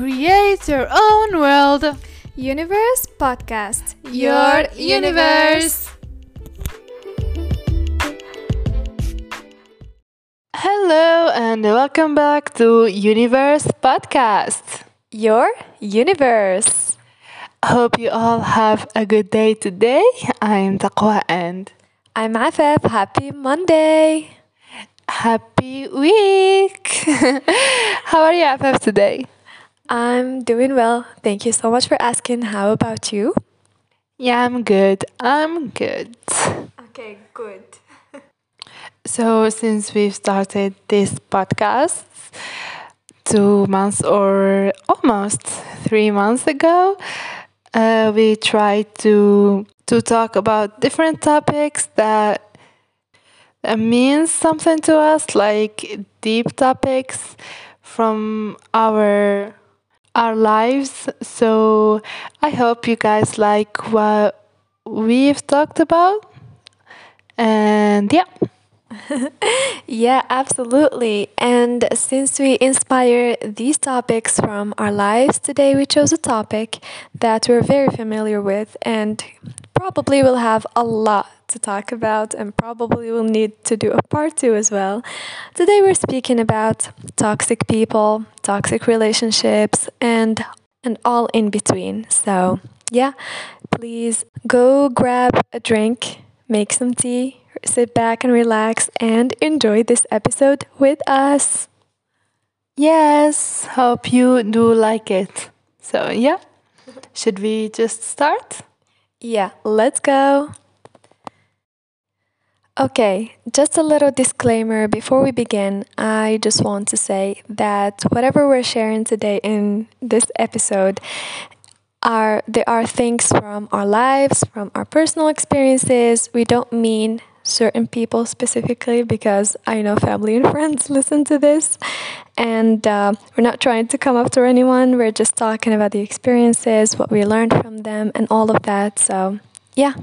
Create your own world. Universe Podcast. Your universe. Hello and welcome back to Universe Podcast. Your universe. Hope you all have a good day today. I'm Taqwa and I'm Afef. Happy Monday. happy week. How are you, Afef, today? I'm doing well. Thank you so much for asking. How about you? Yeah, I'm good. I'm good. Okay, good. So, since we've started this podcast two months or almost three months ago, uh, we tried to to talk about different topics that that means something to us, like deep topics from our our lives. So I hope you guys like what we've talked about. And yeah. Yeah, absolutely. And since we inspire these topics from our lives, today we chose a topic that we're very familiar with and probably will have a lot to talk about and probably will need to do a part two as well. Today we're speaking about toxic people, toxic relationships, and and all in between. So, yeah, please go grab a drink, make some tea, sit back and relax and enjoy this episode with us. Yes, hope you do like it. So, yeah. Should we just start? Yeah, let's go. Okay, just a little disclaimer before we begin. I just want to say that whatever we're sharing today in this episode are there are things from our lives, from our personal experiences. We don't mean certain people specifically because I know family and friends listen to this. And uh, we're not trying to come after anyone. We're just talking about the experiences, what we learned from them, and all of that. So, yeah.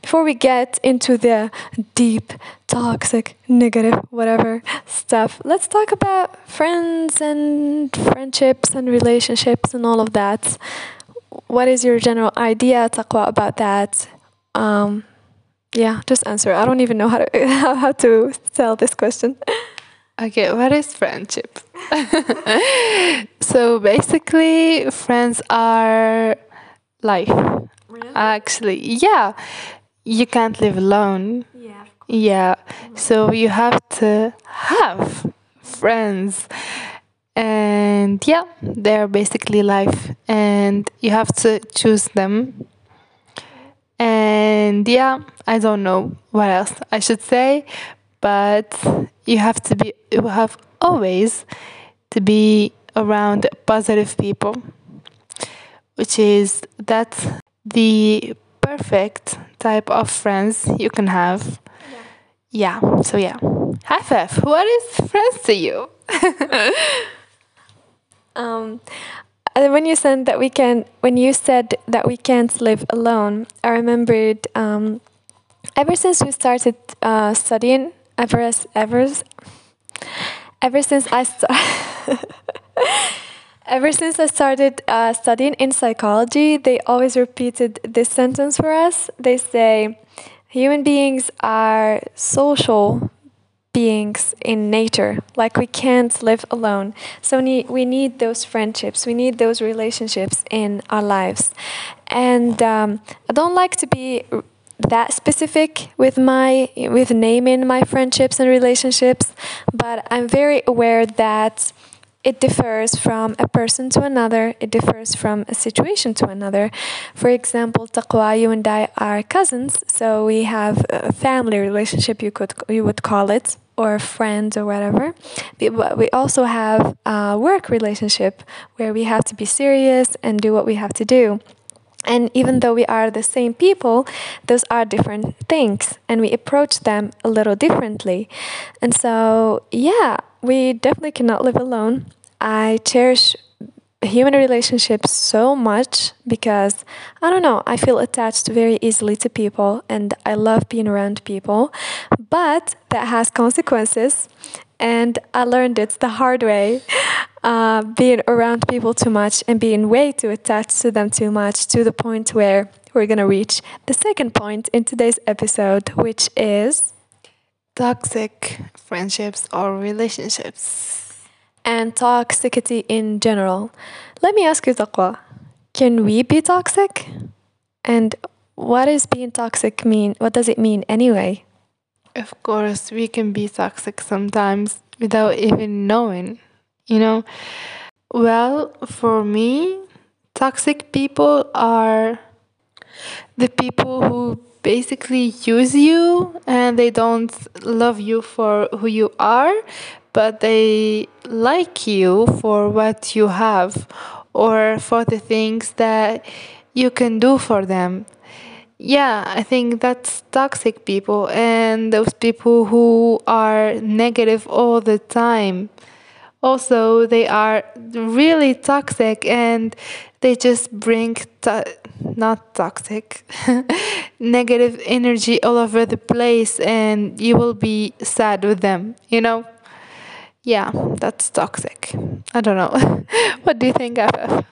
Before we get into the deep, toxic, negative, whatever stuff, let's talk about friends and friendships and relationships and all of that. What is your general idea, Taqwa, about that? Um, yeah, just answer. I don't even know how to how, to tell this question. Okay, what is friendship? so basically, friends are life. Really? Actually, yeah, you can't live alone. Yeah. Yeah, so you have to have friends. And yeah, they're basically life, and you have to choose them. And yeah, I don't know what else I should say, but you have to be, you have always to be around positive people, which is that's the perfect type of friends you can have. Yeah, so yeah. Hi, Fef, what is friends to you? Um, and when you said that we can, when you said that we can't live alone, I remembered. Um, ever since we started uh, studying, ever ever, ever since I sta- ever since I started uh, studying in psychology, they always repeated this sentence for us. They say, "Human beings are social beings in nature. Like we can't live alone. So we need those friendships. We need those relationships in our lives. And um, I don't like to be that specific with my with naming my friendships and relationships, but I'm very aware that it differs from a person to another. It differs from a situation to another. For example, Taqwa, you and I are cousins, so we have a family relationship. You could you would call it, or friends, or whatever. We- But we also have a work relationship where we have to be serious and do what we have to do. And even though we are the same people, those are different things, and we approach them a little differently. And so, yeah, we definitely cannot live alone. I cherish human relationships so much because I don't know, I feel attached very easily to people and I love being around people, but that has consequences. And I learned it the hard way. uh, being around people too much and being way too attached to them too much to the point where we're going to reach the second point in today's episode, which is toxic friendships or relationships. and toxicity in general. Let me ask you, Taqwa, can we be toxic? And what does being toxic mean? What does it mean anyway? Of course, we can be toxic sometimes without even knowing, you know? Well, for me, toxic people are the people who basically use you and they don't love you for who you are, but they like you for what you have or for the things that you can do for them. Yeah, I think that's toxic people and those people who are negative all the time. Also, they are really toxic and they just bring to- not toxic negative energy all over the place and you will be sad with them, you know? Yeah, that's toxic. I don't know. what do you think, of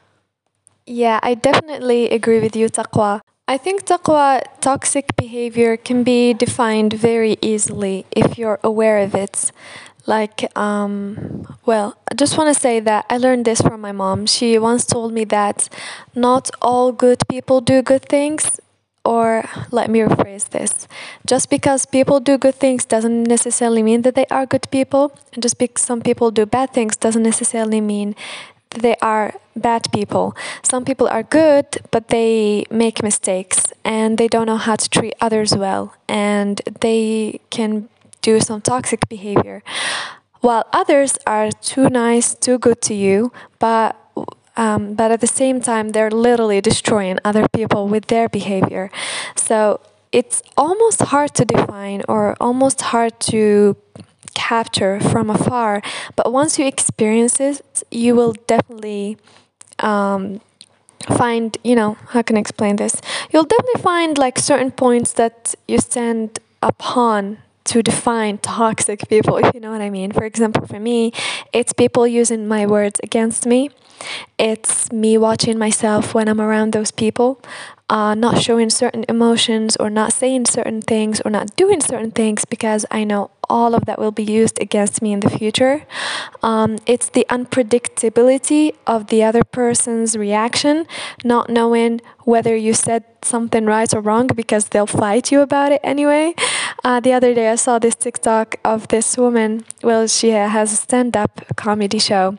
Yeah, I definitely agree with you, Taqwa. I think Taqwa toxic behavior can be defined very easily if you're aware of it. Like, um, well, I just want to say that I learned this from my mom. She once told me that not all good people do good things, or let me rephrase this. Just because people do good things doesn't necessarily mean that they are good people, and just because some people do bad things doesn't necessarily mean they are bad people. Some people are good, but they make mistakes and they don't know how to treat others well, and they can do some toxic behavior. While others are too nice, too good to you, but um, but at the same time, they're literally destroying other people with their behavior. So it's almost hard to define or almost hard to capture from afar. But once you experience it, you will definitely um, find, you know, how can I explain this? You'll definitely find like certain points that you stand upon to define toxic people, if you know what I mean. For example, for me, it's people using my words against me. It's me watching myself when I'm around those people, uh, not showing certain emotions or not saying certain things or not doing certain things because I know all of that will be used against me in the future. Um, it's the unpredictability of the other person's reaction, not knowing whether you said something right or wrong because they'll fight you about it anyway. Uh, the other day, I saw this TikTok of this woman. Well, she has a stand up comedy show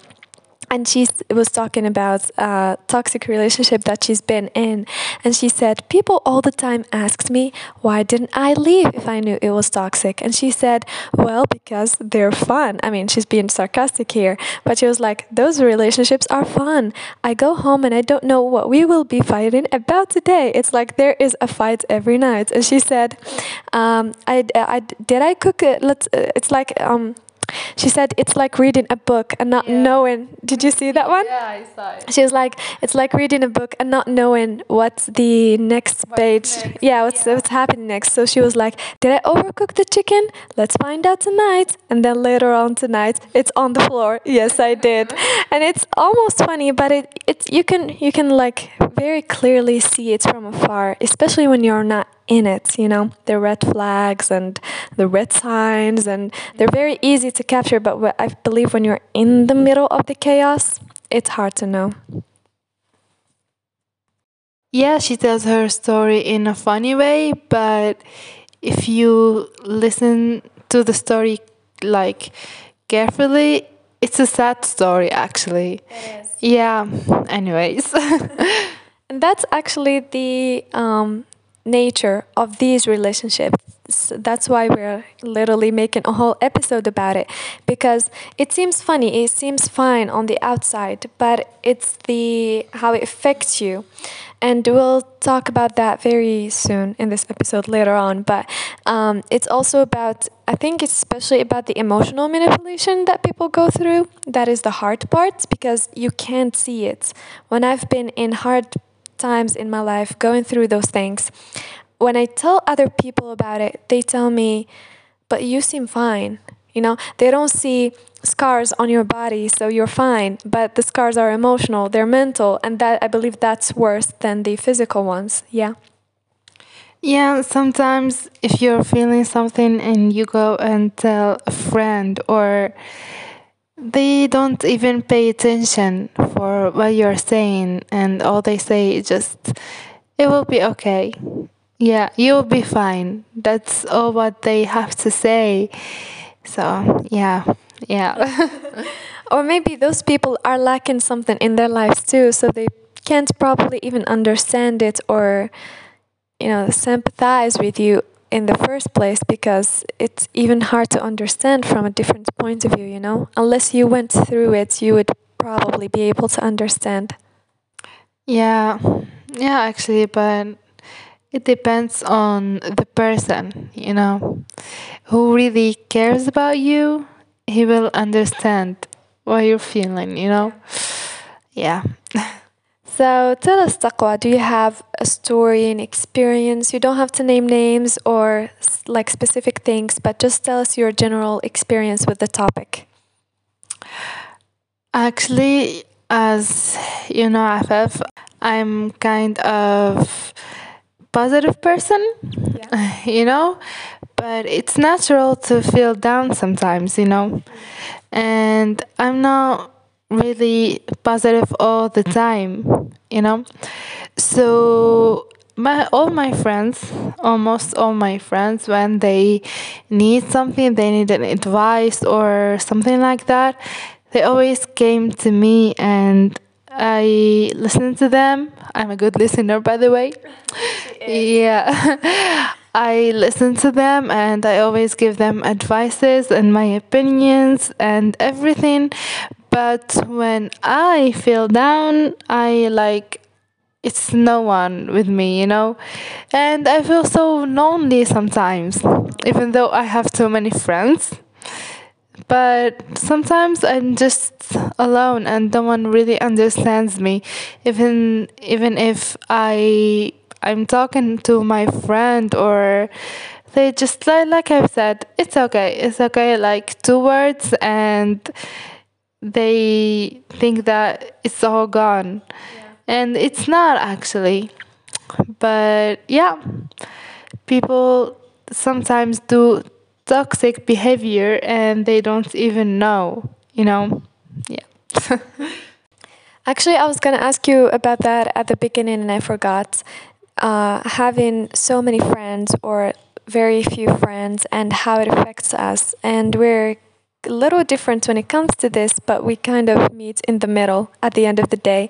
and she was talking about a toxic relationship that she's been in. And she said people all the time asked me why didn't i leave if i knew it was toxic? And she said well because they're fun. I mean she's being sarcastic here but she was like those relationships are fun. I go home and i don't know what we will be fighting about today. It's like there is a fight every night. And she said um, I, I, did i cook it? Let's uh, it's like um, she said it's like reading a book and not Yeah. knowing. Did you see that one? Yeah, I saw it. She was like, it's like reading a book and not knowing what's the next What's page. next, Yeah, what's yeah. what's happening next. So she was like, did I overcook the chicken? Let's find out tonight. And then later on tonight, it's on the floor. Yes, I did. And it's almost funny, but it it's you can you can like very clearly see it from afar, especially when you're not in it, you know, the red flags and the red signs, and they're very easy to capture. But I believe when you're in the middle of the chaos, it's hard to know. Yeah, she tells her story in a funny way, but if you listen to the story like carefully, it's a sad story actually. Yeah, anyways. And that's actually the um, nature of these relationships. That's why we're literally making a whole episode about it because it seems funny, it seems fine on the outside, but it's the how it affects you. And we'll talk about that very soon in this episode later on. But um, it's also about, I think it's especially about the emotional manipulation that people go through. That is the hard part because you can't see it. When I've been in hard times in my life going through those things, when I tell other people about it, they tell me, but you seem fine. You know, they don't see scars on your body, so you're fine. But the scars are emotional, they're mental, and that I believe that's worse than the physical ones. Yeah. Yeah, sometimes if you're feeling something and you go and tell a friend or they don't even pay attention for what you're saying and all they say is just it will be okay. Yeah, you'll be fine. That's all what they have to say. So, yeah. Yeah. or maybe those people are lacking something in their lives too, so they can't probably even understand it or you know, sympathize with you in the first place because it's even hard to understand from a different point of view, you know? Unless you went through it, you would probably be able to understand. Yeah, yeah, actually, but it depends on the person, you know, who really cares about you. He will understand what you're feeling, you know. Yeah. So tell us, Taqwa, do you have a story, an experience? You don't have to name names or like specific things, but just tell us your general experience with the topic. Actually, as you know, Afef, I'm kind of positive person, yeah. you know, but it's natural to feel down sometimes, you know, and I'm not really positive all the time, you know. So my all my friends, almost all my friends, when they need something, they need an advice or something like that, they always came to me and I listened to them. I'm a good listener, by the way. yeah. I listen to them and I always give them advices and my opinions and everything. But when I feel down, I like it's no one with me, you know? And I feel so lonely sometimes, even though I have so many friends. But sometimes I'm just alone and no one really understands me. Even even if I I'm talking to my friend or they just like like I've said, it's okay. It's okay like two words and they think that it's all gone. Yeah. And it's not actually. But yeah, people sometimes do toxic behavior and they don't even know, you know? Yeah. Actually, I was going to ask you about that at the beginning and I forgot. Uh, having so many friends or very few friends and how it affects us. And we're little different when it comes to this, but we kind of meet in the middle at the end of the day.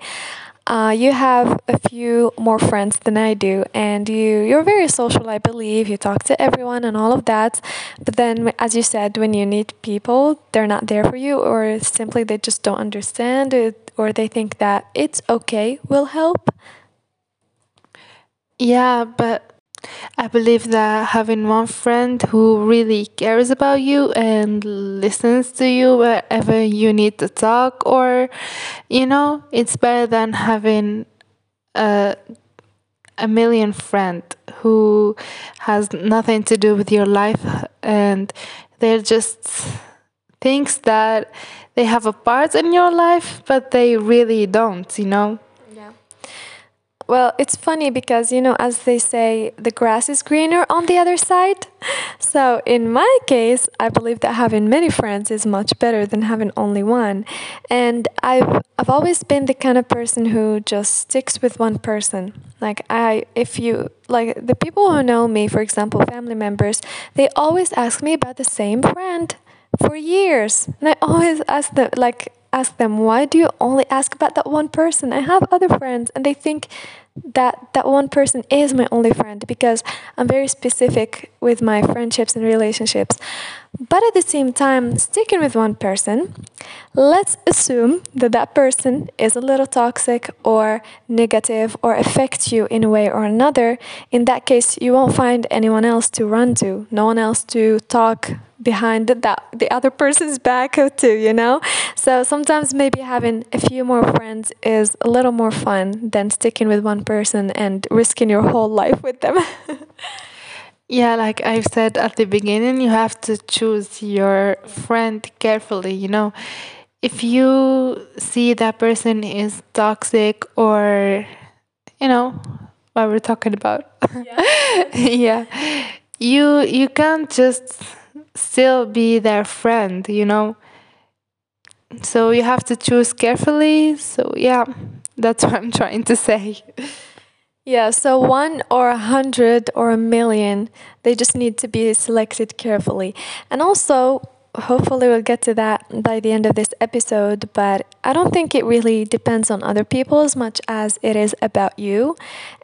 Uh, you have a few more friends than I do, and you you're very social. I believe you talk to everyone and all of that. But then, as you said, when you need people, they're not there for you, or simply they just don't understand it, or they think that it's okay, will help. Yeah, but I believe that having one friend who really cares about you and listens to you wherever you need to talk, or, you know, it's better than having a, a million friend who has nothing to do with your life and they're just things that they have a part in your life, but they really don't, you know? Well, it's funny because, you know, as they say, the grass is greener on the other side. So, in my case, I believe that having many friends is much better than having only one. And I've, I've always been the kind of person who just sticks with one person. Like, I, if you, like, the people who know me, for example, family members, they always ask me about the same friend for years. And I always ask them, like, ask them, why do you only ask about that one person? I have other friends, and they think that that one person is my only friend because I'm very specific with my friendships and relationships. But at the same time, sticking with one person, let's assume that that person is a little toxic or negative or affects you in a way or another. In that case, you won't find anyone else to run to, no one else to talk behind that the other person's back too you know so sometimes maybe having a few more friends is a little more fun than sticking with one person and risking your whole life with them Yeah, like I've said at the beginning, you have to choose your friend carefully, you know. If you see that person is toxic or, you know, what we're talking about. yeah. You you can't just still be their friend, you know. So you have to choose carefully. So yeah, that's what I'm trying to say. Yeah, so one or a hundred or a million, they just need to be selected carefully. And also, hopefully, we'll get to that by the end of this episode, but I don't think it really depends on other people as much as it is about you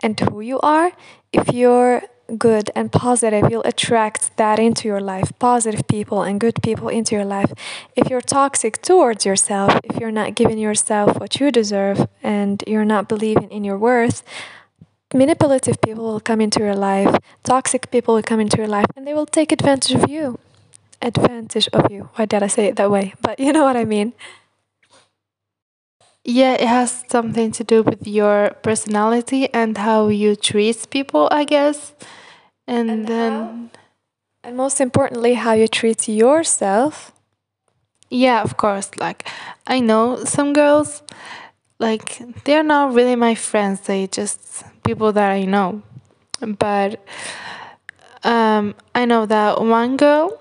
and who you are. If you're good and positive, you'll attract that into your life positive people and good people into your life. If you're toxic towards yourself, if you're not giving yourself what you deserve and you're not believing in your worth, manipulative people will come into your life, toxic people will come into your life, and they will take advantage of you. Advantage of you. Why did I say it that way? But you know what I mean. Yeah, it has something to do with your personality and how you treat people, I guess. And, And then, how? And most importantly, how you treat yourself. yeah, of course, like I know some girls, like they're not really my friends, they just people that I know. But um, I know that one girl,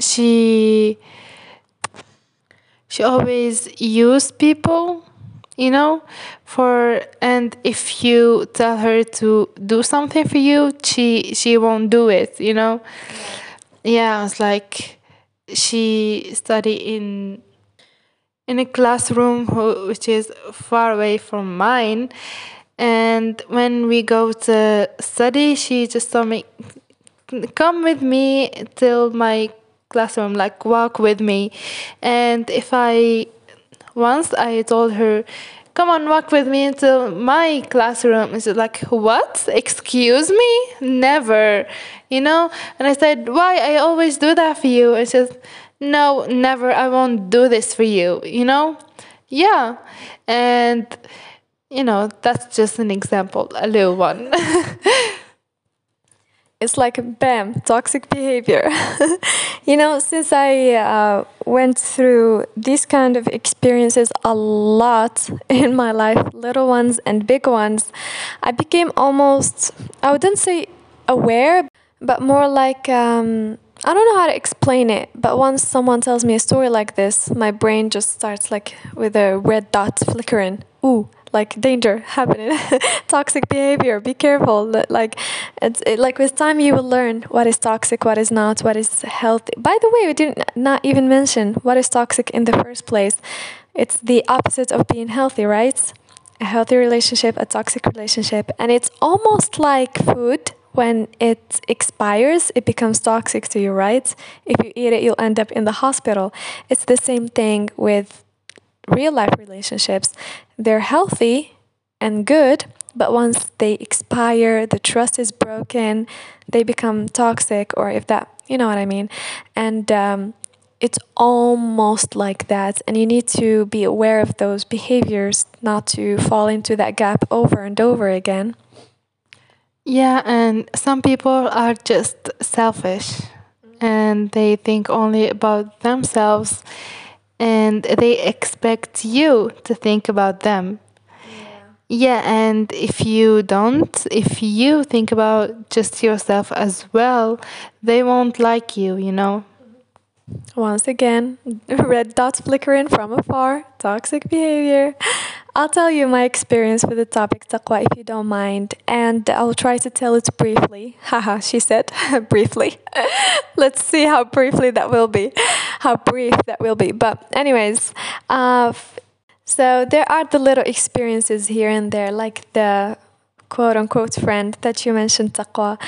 she she always use people you know for and if you tell her to do something for you she she won't do it you know? Yeah it's like she study in in a classroom who, which is far away from mine. And when we go to study she just told me come with me till my classroom like walk with me. And if i once i told her come on walk with me into my classroom she's like what? Excuse me? Never. You know? And i said why? I always do that for you. And says no never i won't do this for you you know? Yeah. And you know that's just an example a little one It's like bam, toxic behavior. you know, since I uh, went through these kind of experiences a lot in my life, little ones and big ones, I became almost, I wouldn't say aware, but more like, um, I don't know how to explain it, but once someone tells me a story like this, my brain just starts like with a red dot flickering. Ooh, like danger happening. Toxic behavior be careful. Like it's it, like with time you will learn what is toxic what is not what is healthy. By the way we didn't not even mention what is toxic in the first place. It's the opposite of being healthy right? A healthy relationship a toxic relationship. And it's almost like food. When it expires it becomes toxic to you right? If you eat it you'll end up in the hospital. It's the same thing with real life relationships, they're healthy and good, but once they expire, the trust is broken, they become toxic, or if that, you know what I mean. And um, it's almost like that. And you need to be aware of those behaviors not to fall into that gap over and over again. Yeah, and some people are just selfish and they think only about themselves and they expect you to think about them. Yeah, and if you don't, if you think about just yourself as well, they won't like you, you know? Once again, red dots flickering from afar, toxic behavior. I'll tell you my experience with the topic taqwa if you don't mind, and I'll try to tell it briefly. Haha, she said, briefly. Let's see how briefly that will be, how brief that will be. But, anyways, uh, so there are the little experiences here and there, like the quote unquote friend that you mentioned, taqwa.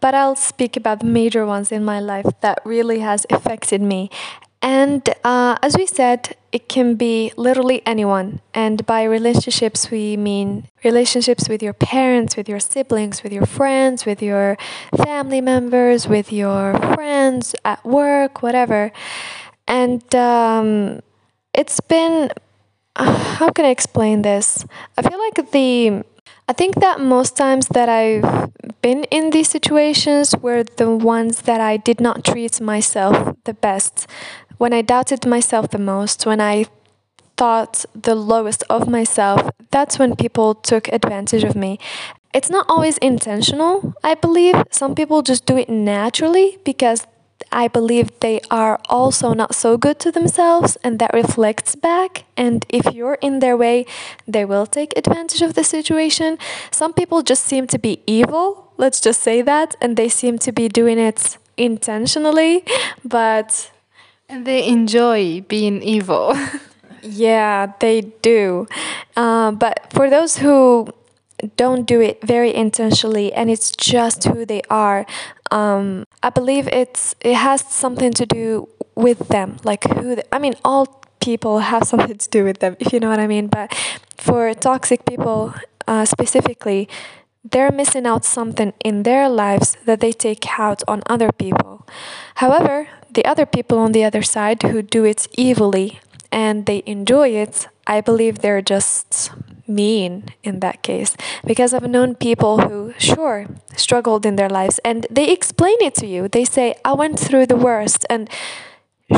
But I'll speak about the major ones in my life that really has affected me. And uh, as we said, it can be literally anyone. And by relationships, we mean relationships with your parents, with your siblings, with your friends, with your family members, with your friends at work, whatever. And um, it's been, uh, how can I explain this? I feel like the I think that most times that I've been in these situations were the ones that I did not treat myself the best. When I doubted myself the most, when I thought the lowest of myself, that's when people took advantage of me. It's not always intentional, I believe. Some people just do it naturally because I believe they are also not so good to themselves and that reflects back. And if you're in their way, they will take advantage of the situation. Some people just seem to be evil, let's just say that, and they seem to be doing it intentionally, but. And they enjoy being evil. yeah, they do. Uh, but for those who don't do it very intentionally and it's just who they are um, i believe it's it has something to do with them like who they, i mean all people have something to do with them if you know what i mean but for toxic people uh, specifically they're missing out something in their lives that they take out on other people however the other people on the other side who do it evilly and they enjoy it i believe they're just mean in that case because I've known people who, sure, struggled in their lives and they explain it to you. They say, I went through the worst and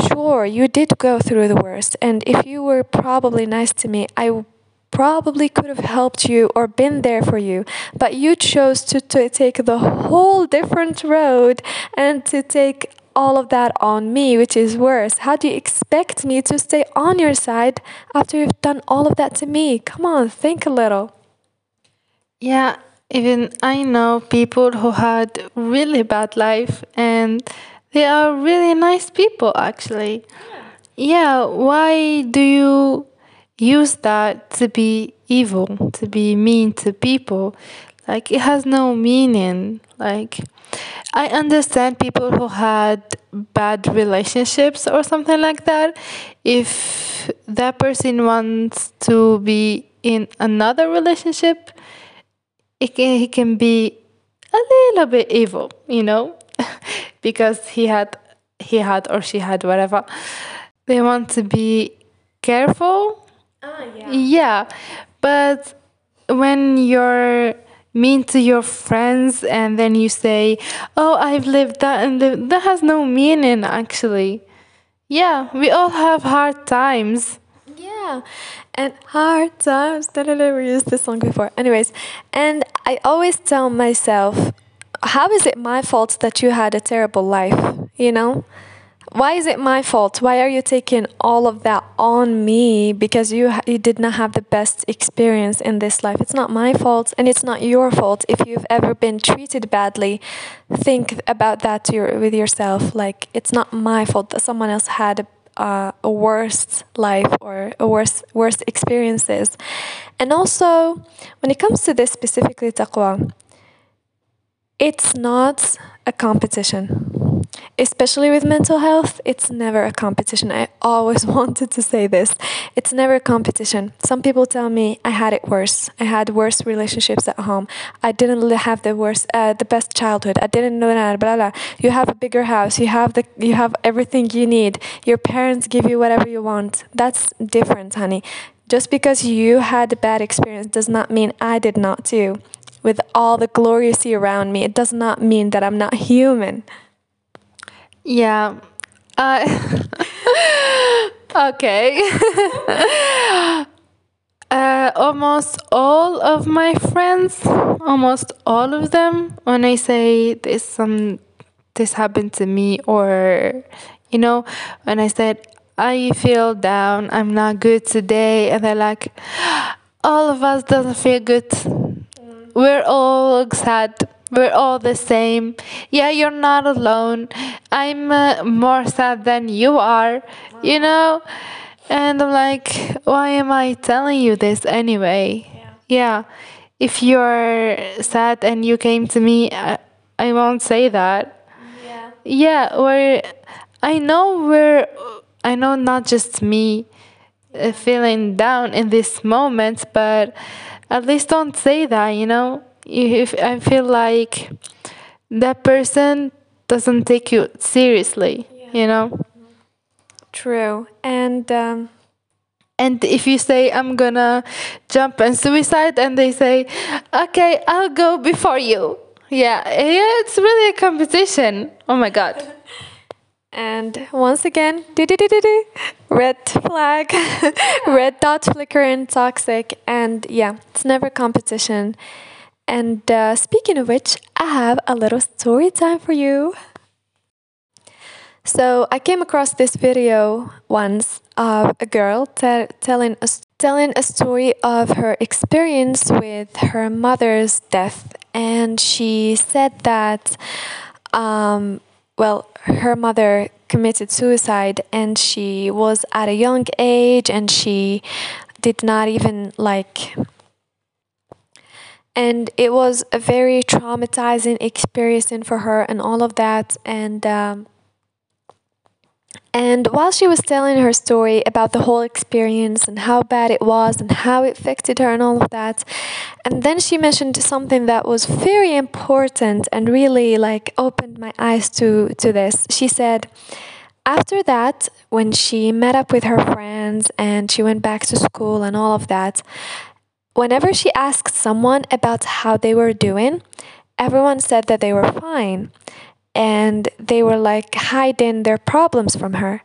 sure, you did go through the worst. And if you were probably nice to me, I probably could have helped you or been there for you, but you chose to, to take the whole different road and to take all of that on me, which is worse. How do you expect me to stay on your side after you've done all of that to me? Come on, think a little. Yeah, even I know people who had really bad life and they are really nice people actually. Yeah, why do you use that to be evil, to be mean to people? Like it has no meaning. Like I understand people who had bad relationships or something like that. If that person wants to be in another relationship, it can, he can be a little bit evil, you know, because he had he had or she had whatever. They want to be careful. Ah, yeah. Yeah, but when you're mean to your friends and then you say, "Oh, I've lived that," and lived. that has no meaning actually. Yeah, we all have hard times. Yeah, and hard times. Da, da, da, we used this song before. Anyways, and I always tell myself, how is it my fault that you had a terrible life? You know? Why is it my fault? Why are you taking all of that on me because you you did not have the best experience in this life? It's not my fault and it's not your fault if you've ever been treated badly. Think about that your, with yourself. Like it's not my fault that someone else had a, uh, a worse life or a worse worse experiences. And also, when it comes to this specifically taqwa, it's not a competition especially with mental health, it's never a competition. I always wanted to say this. It's never a competition. Some people tell me I had it worse. I had worse relationships at home. I didn't have the worst, uh, the best childhood. I didn't know that. Blah blah. You have a bigger house. You have the, you have everything you need. Your parents give you whatever you want. That's different, honey. Just because you had a bad experience does not mean I did not too. With all the glory you see around me, it does not mean that I'm not human. Yeah. Uh, okay. uh, almost all of my friends, almost all of them, when I say this, some this happened to me, or you know, when I said I feel down, I'm not good today, and they're like, all of us doesn't feel good. We're all sad we're all the same. Yeah, you're not alone. I'm uh, more sad than you are, you know? And I'm like, why am I telling you this anyway? Yeah. yeah. If you're sad and you came to me, I, I won't say that. Yeah. Yeah, we're, I know we're, I know not just me uh, feeling down in this moment, but at least don't say that, you know? if I feel like that person doesn't take you seriously, yeah. you know. True, and um, and if you say I'm gonna jump and suicide, and they say, "Okay, I'll go before you," Yeah, yeah, it's really a competition. Oh my god. And once again, red flag, red dot flickering, toxic, and yeah, it's never competition. And uh, speaking of which, I have a little story time for you. So I came across this video once of a girl te- telling a, telling a story of her experience with her mother's death, and she said that, um, well, her mother committed suicide, and she was at a young age, and she did not even like and it was a very traumatizing experience for her and all of that. And um, and while she was telling her story about the whole experience and how bad it was and how it affected her and all of that, and then she mentioned something that was very important and really like opened my eyes to, to this. She said, after that, when she met up with her friends and she went back to school and all of that, whenever she asked someone about how they were doing, everyone said that they were fine and they were like hiding their problems from her.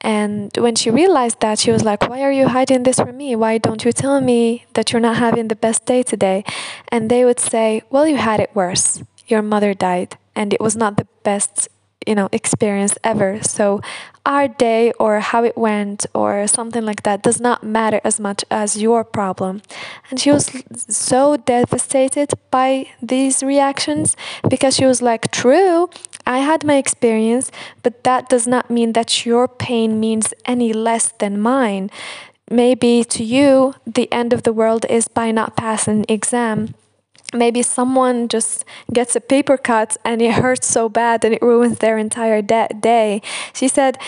And when she realized that, she was like, Why are you hiding this from me? Why don't you tell me that you're not having the best day today? And they would say, Well, you had it worse. Your mother died, and it was not the best you know experience ever so our day or how it went or something like that does not matter as much as your problem and she was so devastated by these reactions because she was like true I had my experience, but that does not mean that your pain means any less than mine. Maybe to you, the end of the world is by not passing an exam. Maybe someone just gets a paper cut and it hurts so bad and it ruins their entire day. She said,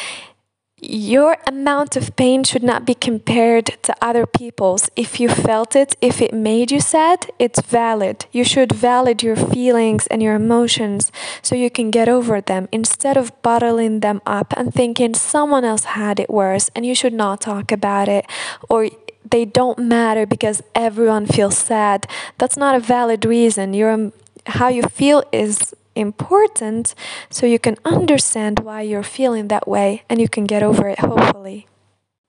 your amount of pain should not be compared to other people's. If you felt it, if it made you sad, it's valid. You should validate your feelings and your emotions so you can get over them instead of bottling them up and thinking someone else had it worse and you should not talk about it or they don't matter because everyone feels sad. That's not a valid reason. Your how you feel is important so you can understand why you're feeling that way and you can get over it, hopefully.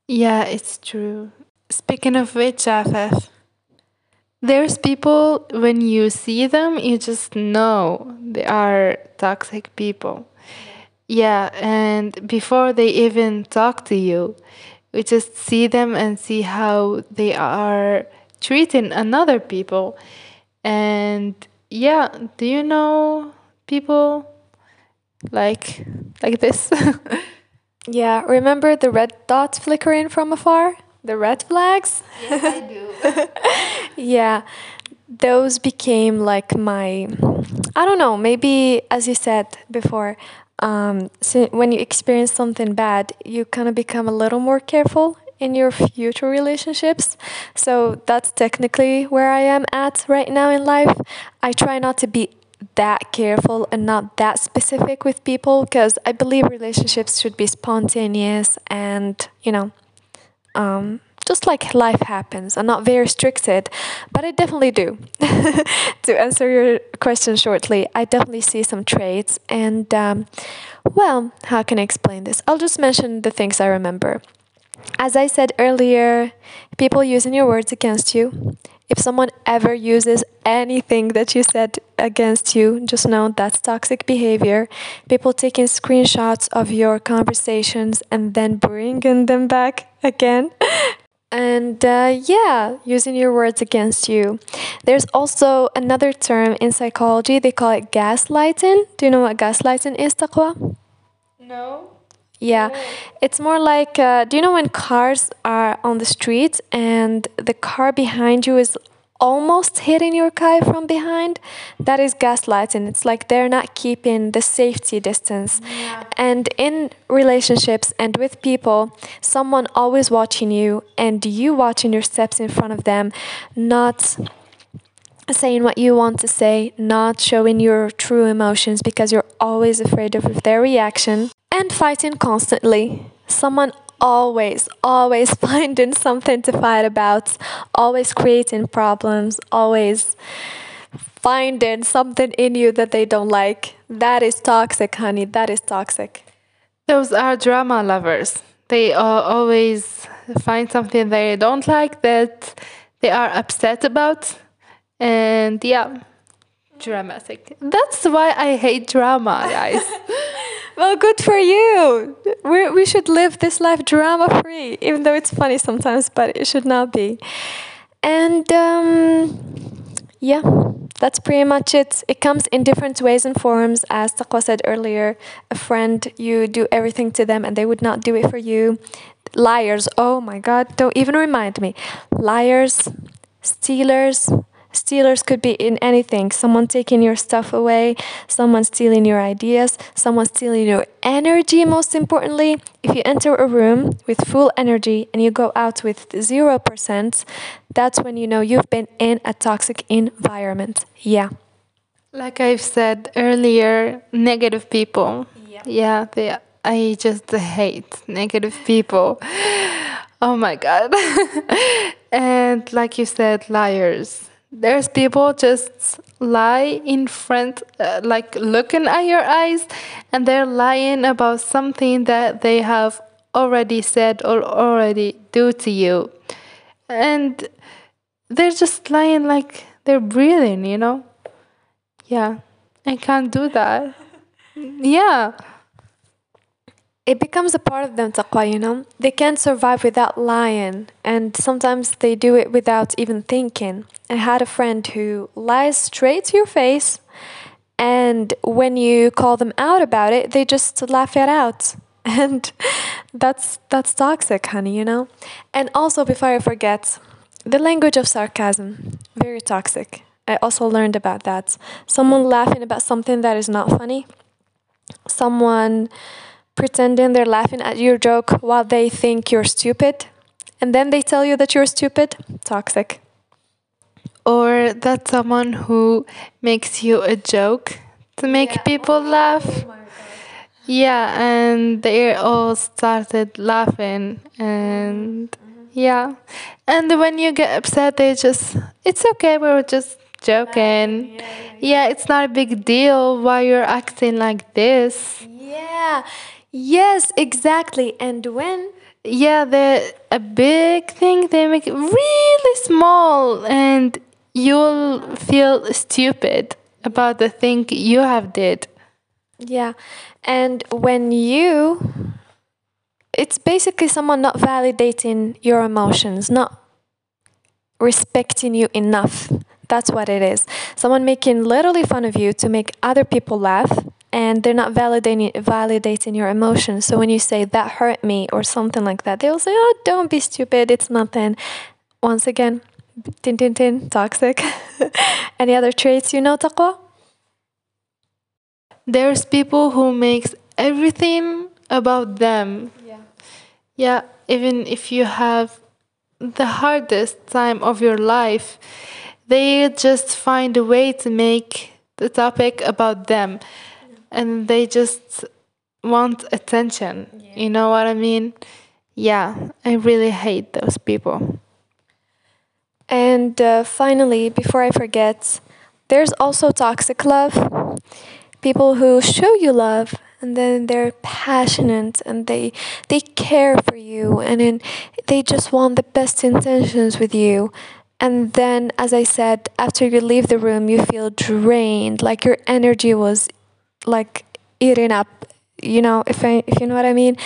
Yeah, it's true. Speaking of which, Afef, there's people when you see them, you just know they are toxic people. Yeah, and before they even talk to you, we just see them and see how they are treating another people. And yeah, do you know people like like this. yeah, remember the red dots flickering from afar? The red flags? Yes, I do. yeah. Those became like my I don't know, maybe as you said before, um, so when you experience something bad, you kind of become a little more careful in your future relationships. So that's technically where I am at right now in life. I try not to be that careful and not that specific with people because I believe relationships should be spontaneous and, you know, um, just like life happens. I'm not very restricted, but I definitely do. to answer your question shortly, I definitely see some traits. And, um, well, how can I explain this? I'll just mention the things I remember. As I said earlier, people using your words against you, if someone ever uses anything that you said against you, just know that's toxic behavior. People taking screenshots of your conversations and then bringing them back again. And uh, yeah, using your words against you. There's also another term in psychology, they call it gaslighting. Do you know what gaslighting is, Taqwa? No. Yeah, it's more like uh, do you know when cars are on the street and the car behind you is almost hitting your car from behind? That is gaslighting. It's like they're not keeping the safety distance. Yeah. And in relationships and with people, someone always watching you and you watching your steps in front of them, not saying what you want to say, not showing your true emotions because you're always afraid of their reaction and fighting constantly. Someone always, always finding something to fight about, always creating problems, always finding something in you that they don't like. That is toxic, honey. That is toxic. Those are drama lovers. They uh, always find something they don't like that they are upset about. And yeah, dramatic. That's why I hate drama, guys. Well, good for you. we we should live this life drama free, even though it's funny sometimes, but it should not be. And um, yeah, that's pretty much it. It comes in different ways and forms. As Taqwa said earlier, a friend, you do everything to them and they would not do it for you. Liars, oh my God, don't even remind me. Liars, stealers, Stealers could be in anything someone taking your stuff away, someone stealing your ideas, someone stealing your energy, most importantly. If you enter a room with full energy and you go out with 0%, that's when you know you've been in a toxic environment. Yeah. Like I've said earlier, negative people. Yeah, yeah they, I just hate negative people. Oh my God. and like you said, liars there's people just lie in front uh, like looking at your eyes and they're lying about something that they have already said or already do to you. And they're just lying like they're breathing you know? Yeah i can't do that. Yeah it becomes a part of them taqwa you know? They can't survive without lying and sometimes they do it without even thinking. I had a friend who lies straight to your face and when you call them out about it they just laugh it out. And that's that's toxic honey you know? And also before i forget the language of sarcasm very toxic. I also learned about that. Someone laughing about something that is not funny. Someone pretending they're laughing at your joke while they think you're stupid, and then they tell you that you're stupid, toxic. Or that someone who makes you a joke to make yeah. people laugh. Oh yeah, and they all started laughing, and mm-hmm. yeah. And when you get upset, they just, it's okay, we were just joking. Yeah, yeah, yeah, it's not a big deal why you're acting like this. Yeah, Yes, exactly. And when yeah, they're a big thing they make it really small and you'll feel stupid about the thing you have did. Yeah. And when you it's basically someone not validating your emotions, not respecting you enough. That's what it is. Someone making literally fun of you to make other people laugh and they're not validating validating your emotions. So when you say that hurt me or something like that, they'll say, "Oh, don't be stupid. It's nothing." Once again, tin tin tin, toxic. Any other traits you know, Taqwa? There's people who makes everything about them. Yeah. Yeah, even if you have the hardest time of your life, they just find a way to make the topic about them and they just want attention. Yeah. You know what I mean? Yeah, I really hate those people. And uh, finally, before I forget, there's also toxic love. People who show you love and then they're passionate and they they care for you and then they just want the best intentions with you. And then as I said, after you leave the room you feel drained, like your energy was like eating up you know if I, if you know what i mean.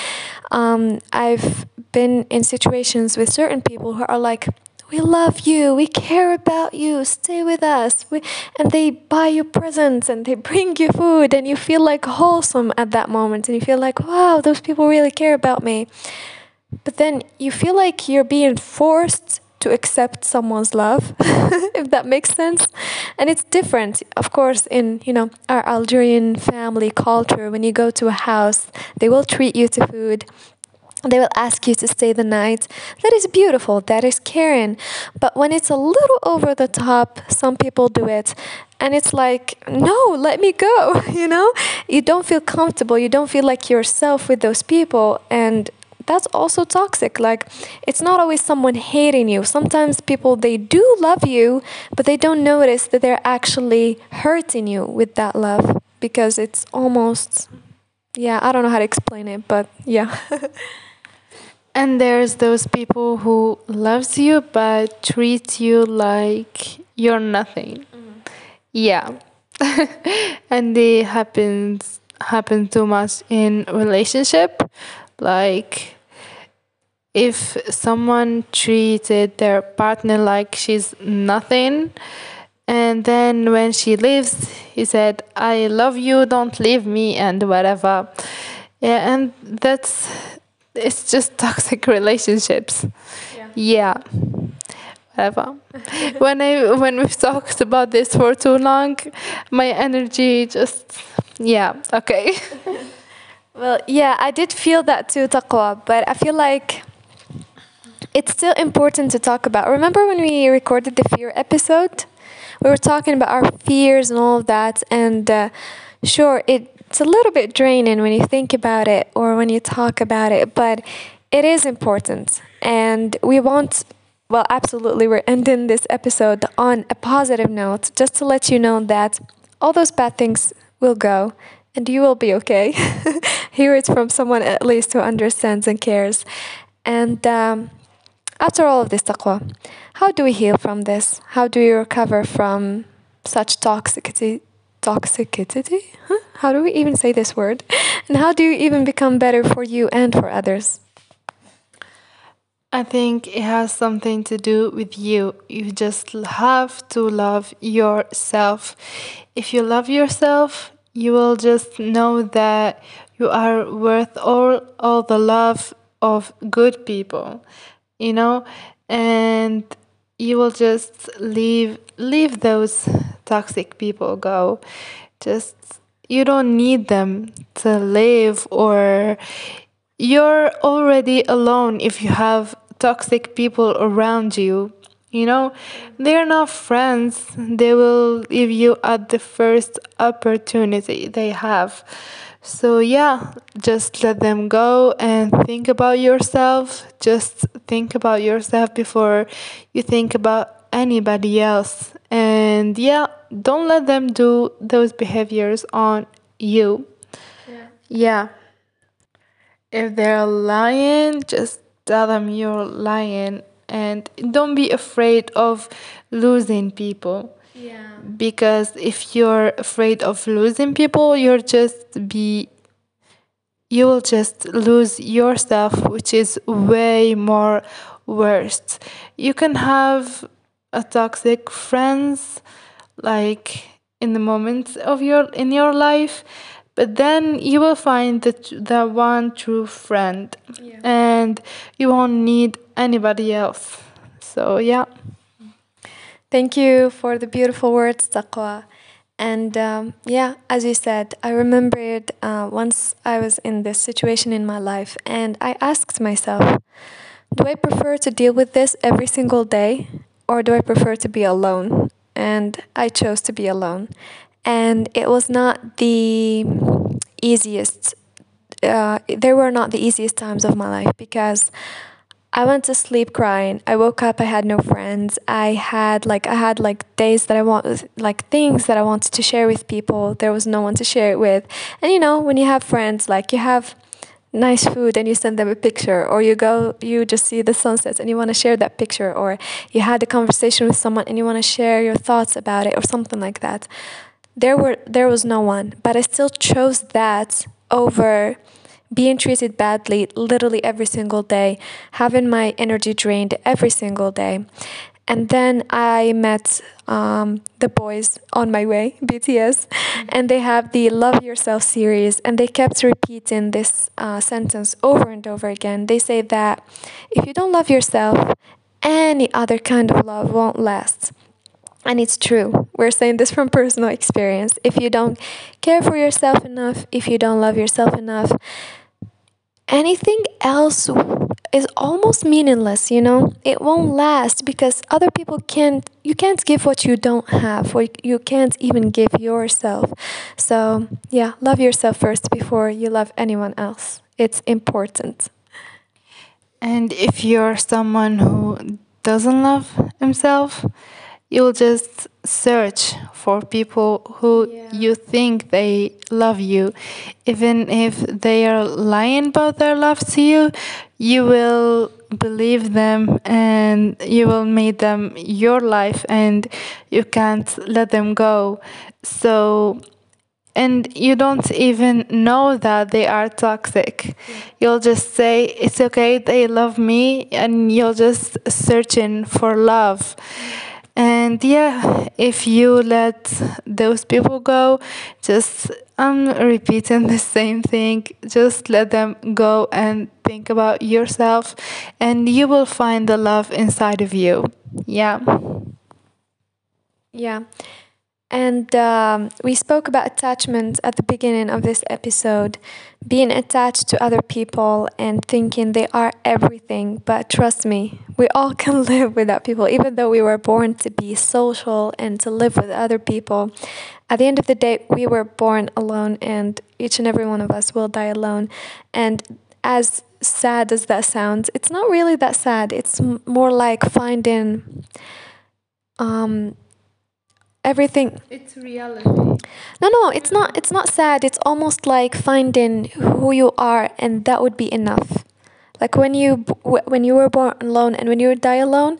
Um, i've been in situations with certain people who are like we love you we care about you stay with us we, and they buy you presents and they bring you food and you feel like wholesome at that moment and you feel like wow those people really care about me. But then you feel like you're being forced to accept someone's love, if that makes sense. And it's different, of course, in you know our Algerian family culture. When you go to a house, they will treat you to food. They will ask you to stay the night. That is beautiful. That is caring. But when it's a little over the top, some people do it. And it's like, no, let me go. You know, you don't feel comfortable. You don't feel like yourself with those people. And that's also toxic like it's not always someone hating you sometimes people they do love you but they don't notice that they're actually hurting you with that love because it's almost yeah i don't know how to explain it but yeah And there's those people who loves you but treats you like you're nothing. Mm-hmm. Yeah. and it happens happen too much in relationship. Like if someone treated their partner like she's nothing and then when she leaves he said i love you don't leave me and whatever. Yeah and that's it's just toxic relationships. Yeah. yeah. Whatever. When i when we've talked about this for too long my energy just yeah okay Well, yeah, I did feel that too, Taqwa, but I feel like it's still important to talk about. Remember when we recorded the fear episode? We were talking about our fears and all of that, and uh, sure, it's a little bit draining when you think about it or when you talk about it, but it is important. And we want, well, absolutely, we're ending this episode on a positive note just to let you know that all those bad things will go and you will be okay. Hear it from someone at least who understands and cares. And um, after all of this taqwa, how do we heal from this? How do we recover from such toxicity? Toxicity? Huh? How do we even say this word? And how do you even become better for you and for others? I think it has something to do with you. You just have to love yourself. If you love yourself, you will just know that you are worth all all the love of good people, you know, and you will just leave leave those toxic people go. Just you don't need them to live or you're already alone if you have toxic people around you. You know, they're not friends. They will leave you at the first opportunity they have. So, yeah, just let them go and think about yourself. Just think about yourself before you think about anybody else. And, yeah, don't let them do those behaviors on you. Yeah. If they're lying, just tell them you're lying and don't be afraid of losing people Yeah. because if you're afraid of losing people you're just be you will just lose yourself which is way more worse you can have a toxic friends like in the moments of your in your life but then you will find the the one true friend Yeah. and you won't need anybody else so yeah Thank you for the beautiful words, Taqwa. And um, yeah, as you said, I remembered uh, once I was in this situation in my life, and I asked myself, do I prefer to deal with this every single day, or do I prefer to be alone? And I chose to be alone. And it was not the easiest, uh, were not the easiest times of my life because I went to sleep crying. I woke up. I had no friends. I had like I had like days that I want like things that I wanted to share with people. There was no one to share it with. And you know, when you have friends, like you have nice food and you send them a picture or you go you just see the sunsets and you want to share that picture or you had a conversation with someone and you want to share your thoughts about it or something like that. There were there was no one, but I still chose that over being treated badly literally every single day, having my energy drained every single day. And then I met um, the boys on my way, BTS, and they have the Love Yourself series, and they kept repeating this uh, sentence over and over again. They say that if you don't love yourself, any other kind of love won't last. And it's true. We're saying this from personal experience. If you don't care for yourself enough, if you don't love yourself enough, anything else is almost meaningless you know it won't last because other people can't you can't give what you don't have or you can't even give yourself so yeah love yourself first before you love anyone else it's important And if you're someone who doesn't love himself, you'll just search for people who Yeah. you think they love you. Even if they are lying about their love to you, you will believe them and you will make them your life and you can't let them go. So and you don't even know that they are toxic. You'll just say it's okay, they love me, and you're just searching for love. And yeah, if you let those people go, just I'm repeating the same thing. Just let them go and think about yourself, and you will find the love inside of you. Yeah. Yeah. And um, we spoke about attachment at the beginning of this episode being attached to other people and thinking they are everything. But trust me, we all can live without people, even though we were born to be social and to live with other people. At the end of the day, we were born alone, and each and every one of us will die alone. And as sad as that sounds, it's not really that sad. It's more like finding um, everything. It's reality. no no it's not it's not sad. It's almost like finding who you are and that would be enough. Like when you when you were born alone and when you die alone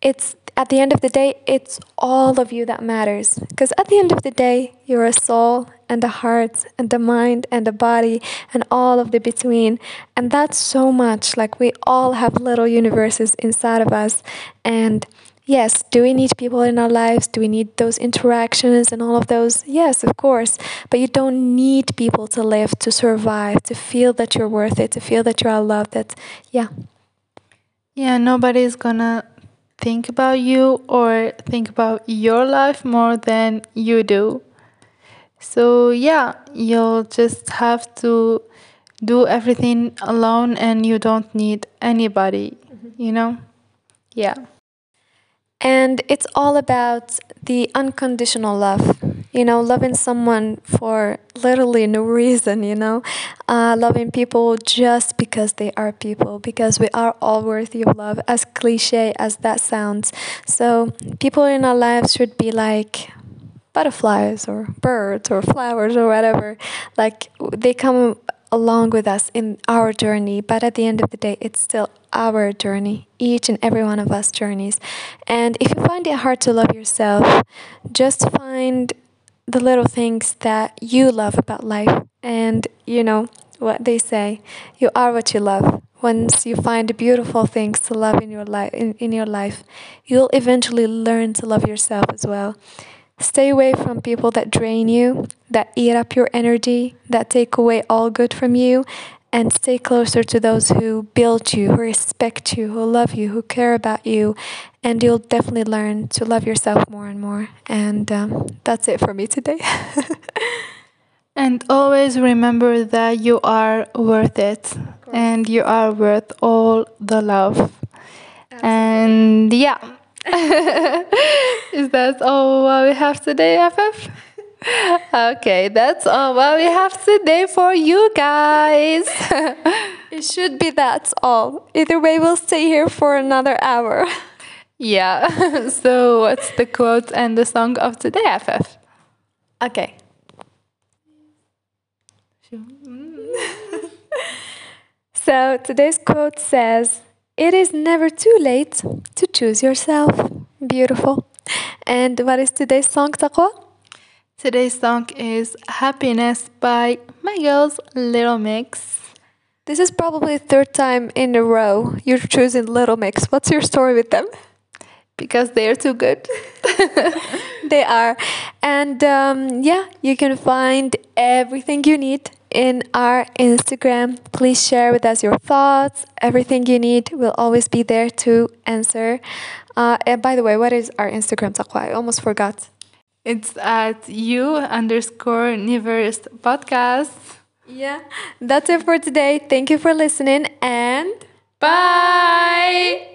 it's at the end of the day it's all of you that matters. Because at the end of the day you're a soul and a heart and a mind and a body and all of the between. And that's so much. Like we all have little universes inside of us. And Yes, do we need people in our lives? Do we need those interactions and all of those? Yes, of course. But you don't need people to live, to survive, to feel that you're worth it, to feel that you are loved. That, yeah. Yeah, nobody's gonna think about you or think about your life more than you do. So, yeah, you'll just have to do everything alone and you don't need anybody, mm-hmm. you know? Yeah. And it's all about the unconditional love. You know, loving someone for literally no reason, you know, uh, loving people just because they are people, because we are all worthy of love, as cliche as that sounds. So, people in our lives should be like butterflies or birds or flowers or whatever. Like, they come along with us in our journey, but at the end of the day, it's still our journey, each and every one of us journeys. And if you find it hard to love yourself, just find the little things that you love about life. And you know what they say, you are what you love. Once you find beautiful things to love in your life in, in your life, you'll eventually learn to love yourself as well. Stay away from people that drain you, that eat up your energy, that take away all good from you, and stay closer to those who build you, who respect you, who love you, who care about you. And you'll definitely learn to love yourself more and more. And um, that's it for me today. And always remember that you are worth it and you are worth all the love. And yeah. Is that all what we have today, Afef? okay, that's all what we have today for you guys. it should be that's all. Either way, we'll stay here for another hour. yeah. so, what's the quote and the song of today, Afef? Okay. So today's quote says, It is never too late to choose yourself. Beautiful. And what is today's song, Taqwa? Today's song is Happiness by my girls Little Mix. This is probably the third time in a row you're choosing Little Mix. What's your story with them? Because they're too good. they are. And um, yeah, you can find everything you need in our Instagram. Please share with us your thoughts. Everything you need will always be there to answer. Uh, and by the way, what is our Instagram, Taqwa? I almost forgot. It's at you underscore universe podcast. Yeah, that's it for today. Thank you for listening and Bye.